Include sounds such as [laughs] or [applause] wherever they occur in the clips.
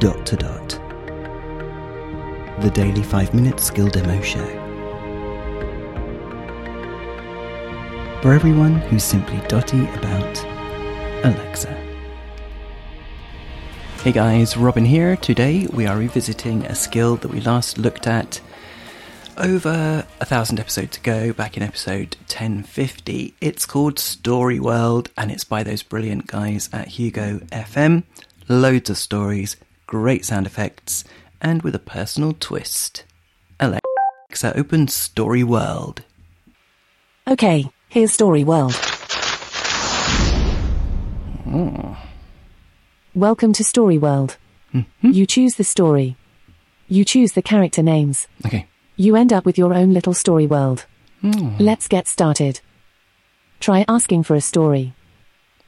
dot to dot. The Daily 5 Minute Skill Demo Show. For everyone who's simply dotty about Alexa. Hey guys, Robin here. Today we are revisiting a skill that we last looked at over a thousand episodes ago, back in episode 1050. It's called Story World and it's by those brilliant guys at Hugo FM. Loads of stories, great sound effects, and with a personal twist. Alexa, open Story World. Okay, here's Story World. Welcome to Story World. Mm-hmm. You choose the story. You choose the character names. Okay. You end up with your own little story world. Hmm. Let's get started. Try asking for a story.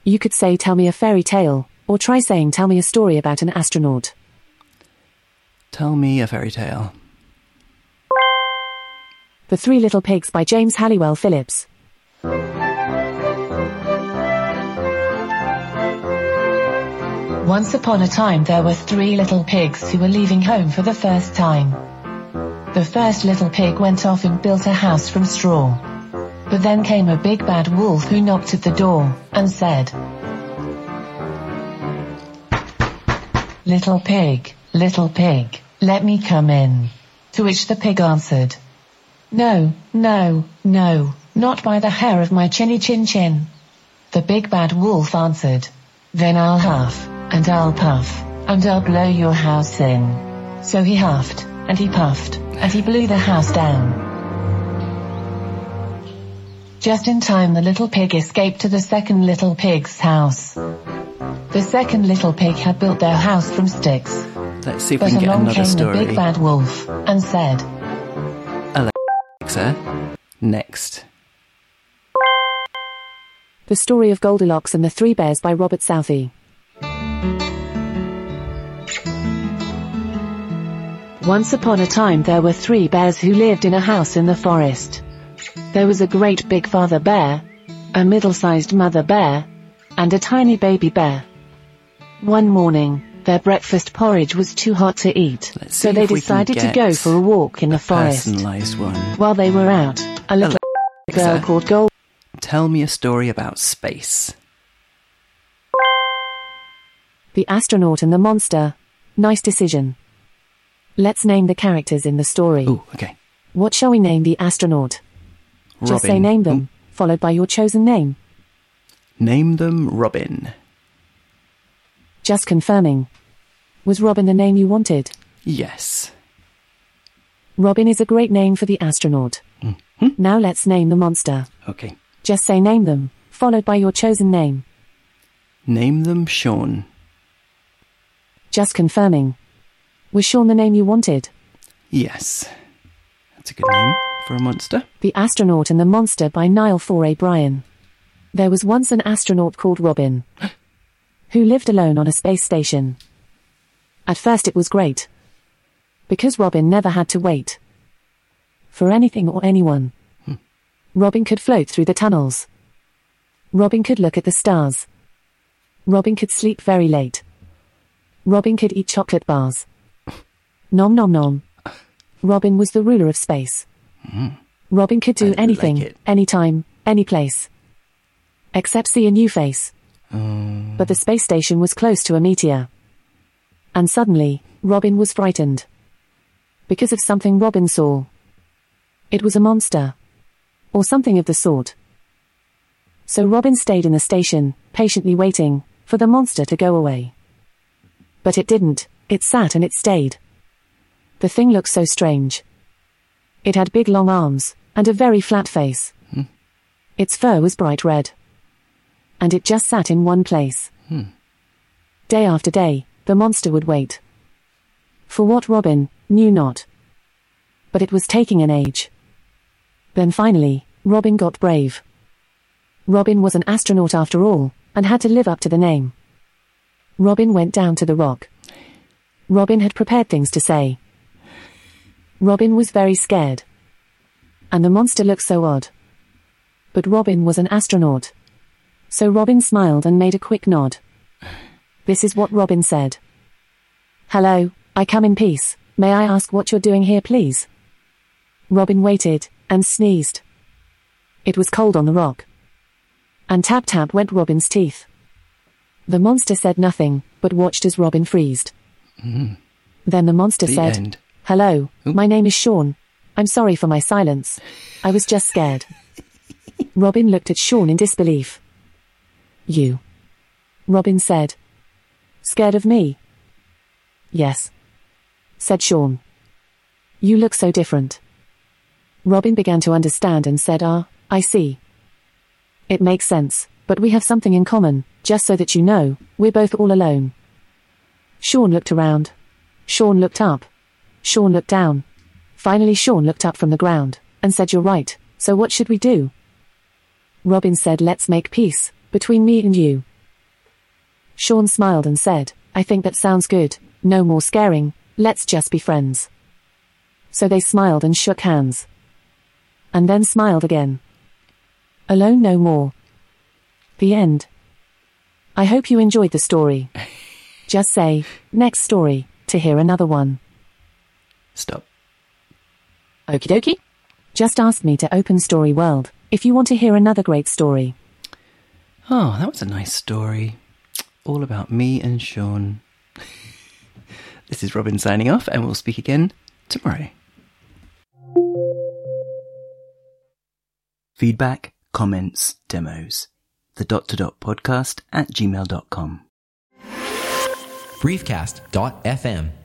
You could say, Tell me a fairy tale, or try saying, Tell me a story about an astronaut. Tell me a fairy tale. The Three Little Pigs by James Halliwell Phillipps. Once upon a time there were three little pigs who were leaving home for the first time. The first little pig went off and built a house from straw. But then came a big bad wolf who knocked at the door, and said, Little pig, little pig, let me come in. To which the pig answered, No, no, no, not by the hair of my chinny chin chin. The big bad wolf answered, Then I'll huff, and I'll puff, and I'll blow your house in. So he huffed, and he puffed, and he blew the house down. Just in time the little pig escaped to the second little pig's house. The second little pig had built their house from sticks, Let's see if we but can get along another came the big bad wolf, and said, Alexa, next. The Story of Goldilocks and the Three Bears by Robert Southey. Once upon a time there were three bears who lived in a house in the forest. There was a great big father bear, a middle-sized mother bear, and a tiny baby bear. One morning, their breakfast porridge was too hot to eat, so they if we can decided to go for a walk in the forest. Personalized one. While they were out, a little girl called Gold Tell me a story about space. The astronaut and the monster. Nice decision. Let's name the characters in the story. Ooh, okay. What shall we name the astronaut? Robin. Just say name them, Ooh, followed by your chosen name. Name them Robin. Just confirming. Was Robin the name you wanted? Yes. Robin is a great name for the astronaut. Mm-hmm. Now let's name the monster. Okay. Just say name them, followed by your chosen name. Name them Sean. Just confirming. Was Sean the name you wanted? Yes. That's a good name for a monster. The Astronaut and the Monster by Niall Foray Bryan. There was once an astronaut called Robin, [gasps] who lived alone on a space station. At first it was great, because Robin never had to wait for anything or anyone. Hmm. Robin could float through the tunnels. Robin could look at the stars. Robin could sleep very late. Robin could eat chocolate bars. [laughs] Nom nom nom. Robin was the ruler of space. Hmm. Robin could do like anything, it. anytime, any place. Except see a new face. But the space station was close to a meteor. And suddenly, Robin was frightened. Because of something Robin saw. It was a monster. Or something of the sort. So Robin stayed in the station, patiently waiting, for the monster to go away. But it didn't, it sat and it stayed. The thing looked so strange. It had big long arms, and a very flat face. Hmm. Its fur was bright red. And it just sat in one place. Hmm. Day after day, the monster would wait. For what Robin knew not. But it was taking an age. Then finally, Robin got brave. Robin was an astronaut after all, and had to live up to the name. Robin went down to the rock. Robin had prepared things to say. Robin was very scared. And the monster looked so odd. But Robin was an astronaut. So Robin smiled and made a quick nod. This is what Robin said. Hello, I come in peace. May I ask what you're doing here, please? Robin waited and sneezed. It was cold on the rock. And tap tap went Robin's teeth. The monster said nothing, but watched as Robin freezed. Then the monster The said, end. Hello, Oop. my name is Sean. I'm sorry for my silence. I was just scared. [laughs] Robin looked at Sean in disbelief. You. Robin said. Scared of me? Yes. Said Sean. You look so different. Robin began to understand and said, Ah, I see. It makes sense, but we have something in common, just so that you know, we're both all alone. Sean looked around. Sean looked up. Sean looked down. Finally, Sean looked up from the ground and said, You're right, so what should we do? Robin said, Let's make peace between me and you. Sean smiled and said, I think that sounds good. No more scaring, let's just be friends. So they smiled and shook hands. And then smiled again. Alone no more. The end. I hope you enjoyed the story. [laughs] Just say, next story, to hear another one. Stop. Okie dokie. Just ask me to open Story World if you want to hear another great story. Oh, that was a nice story. All about me and Sean. [laughs] this is Robin signing off, and we'll speak again tomorrow. Feedback, comments, demos. The dot to dot podcast at gmail.com. briefcast.fm